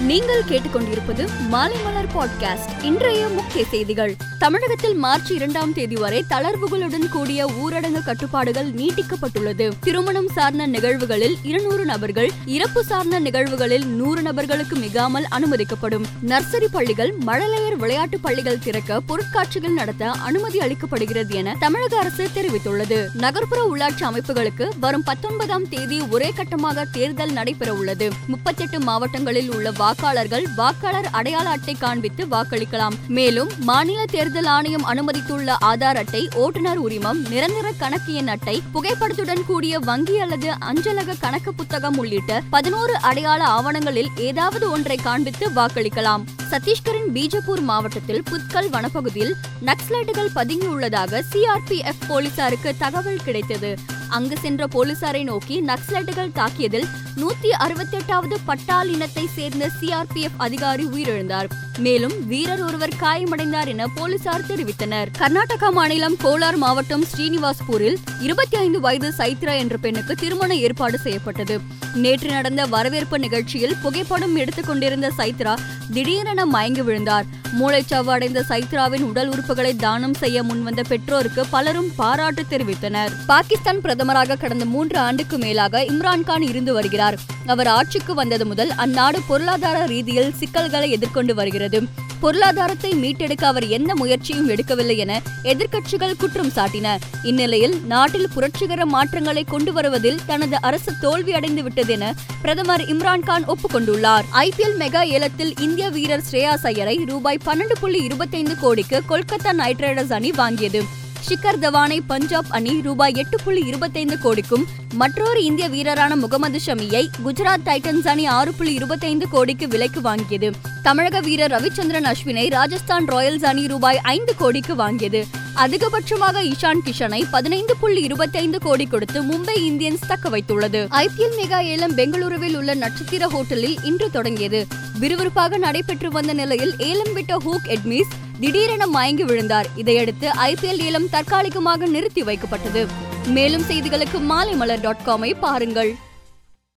நீங்கள் கேட்டுக்கொண்டிருப்பது மாலைமலர் பாட்காஸ்ட் இன்றைய முக்கிய செய்திகள். தமிழகத்தில் மார்ச் இரண்டாம் தேதி வரை தளர்வுகளுடன் கூடிய ஊரடங்கு கட்டுப்பாடுகள் நீட்டிக்கப்பட்டுள்ளது. திருமணம் சார்ந்த நிகழ்வுகளில் இருநூறு நபர்கள் இறப்பு சார்ந்த நிகழ்வுகளில் நூறு நபர்களுக்கு மிகாமல் அனுமதிக்கப்படும். நர்சரி பள்ளிகள் மழலையர் விளையாட்டு பள்ளிகள் திறக்க பொருட்காட்சிகள் நடத்த அனுமதி அளிக்கப்படுகிறது என தமிழக அரசு தெரிவித்துள்ளது. நகர்ப்புற உள்ளாட்சி அமைப்புகளுக்கு வரும் பத்தொன்பதாம் தேதி ஒரே கட்டமாக தேர்தல் நடைபெற உள்ளது முப்பத்தெட்டு மாவட்டங்களில் உள்ள வாக்காளர்கள் வாக்காளர் அடையாள அட்டை காண்பித்து வாக்களிக்கலாம். மேலும் மாநில தேர்தல் ஆணையம் அனுமதித்துள்ள ஆதார் அட்டை ஓட்டுநர் உரிமம் நிரந்தர கணக்கு எண் அட்டை புகைப்படத்துடன் கூடிய வங்கி அல்லது அஞ்சலக கணக்கு புத்தகம் உள்ளிட்ட பதினோரு அடையாள ஆவணங்களில் ஏதாவது ஒன்றை காண்பித்து வாக்களிக்கலாம். சத்தீஸ்கரின் பீஜப்பூர் மாவட்டத்தில் புத்கல் வனப்பகுதியில் நக்சலைட்டுகள் பதுங்கியுள்ளதாக சிஆர்பிஎஃப் போலீசாருக்கு தகவல் கிடைத்தது. அங்கு சென்ற போலீசாரை நோக்கி நக்சலைட்டுகள் தாக்கியதில் நூத்தி அறுபத்தி எட்டாவது பட்டால் இனத்தை சேர்ந்த சிஆர்பிஎஃப் அதிகாரி உயிரிழந்தார். மேலும் வீரர் ஒருவர் காயமடைந்தார் என போலீசார் தெரிவித்தனர். கர்நாடகா மாநிலம் கோலார் மாவட்டம் ஸ்ரீனிவாஸ்பூரில் இருபத்தி ஐந்து வயது சைத்ரா என்ற பெண்ணுக்கு திருமண ஏற்பாடு செய்யப்பட்டது. நேற்று நடந்த வரவேற்பு நிகழ்ச்சியில் புகைப்படம் எடுத்துக் கொண்டிருந்த சைத்ரா திடீரென மயங்கி விழுந்தார். மூளைச்சாவு அடைந்த சைத்ராவின் உடல் உறுப்புகளை தானம் செய்ய முன்வந்த பெற்றோருக்கு பலரும் பாராட்டு தெரிவித்தனர். பாகிஸ்தான் பிரதமராக கடந்த மூன்று ஆண்டுக்கு மேலாக இம்ரான்கான் இருந்து வருகிறார். அவர் ஆட்சிக்கு வந்தது முதல் அந்நாடு பொருளாதார ரீதியில் சிக்கல்களை எதிர்கொண்டு வருகிறது. பொருளாதாரத்தை மீட்டெடுக்க அவர் எந்த முயற்சியும் எடுக்கவில்லை என எதிர்க்கட்சிகள் குற்றம் சாட்டின. இந்நிலையில் நாட்டில் புரட்சிகர மாற்றங்களை கொண்டு வருவதில் தனது அரசு தோல்வியடைந்து விட்டது என பிரதமர் இம்ரான்கான் ஒப்புக்கொண்டுள்ளார். ஐபிஎல் மெகா ஏலத்தில் இந்திய வீரர் ஸ்ரேயாஸ் ஐயரை ரூபாய் பன்னெண்டு புள்ளி இருபத்தைந்து கோடிக்கு கொல்கத்தா நைட் ரைடர்ஸ் அணி வாங்கியது. ஷிகர் தவானை பஞ்சாப் அணி ரூபாய் எட்டு புள்ளி இருபத்தைந்து கோடிக்கும் மற்றொரு இந்திய வீரரான முகமது ஷமியை குஜராத் டைட்டன்ஸ் அணி ஆறு புள்ளி இருபத்தைந்து கோடிக்கு விலைக்கு வாங்கியது. தமிழக வீரர் ரவிச்சந்திரன் அஸ்வினை ராஜஸ்தான் ராயல்ஸ் அணி ரூபாய் ஐந்து கோடிக்கு வாங்கியது. அதிகபட்சமாக இஷான் கிஷனை பதினைந்து புள்ளி இருபத்தைந்து கோடி கொடுத்து மும்பை இந்தியன்ஸ் தக்க வைத்துள்ளது. ஐபிஎல் மெகா ஏலம் பெங்களூருவில் உள்ள நட்சத்திர ஹோட்டலில் இன்று தொடங்கியது. விறுவிறுப்பாக நடைபெற்று வந்த நிலையில் ஏலம் விட்ட ஹூக் எட்மிஸ் திடீரென மயங்கி விழுந்தார். இதையடுத்து ஐபிஎல் ஏலம் தற்காலிகமாக நிறுத்தி வைக்கப்பட்டது. மேலும் செய்திகளுக்கு மாலைமலர் டாட் காமை பாருங்கள்.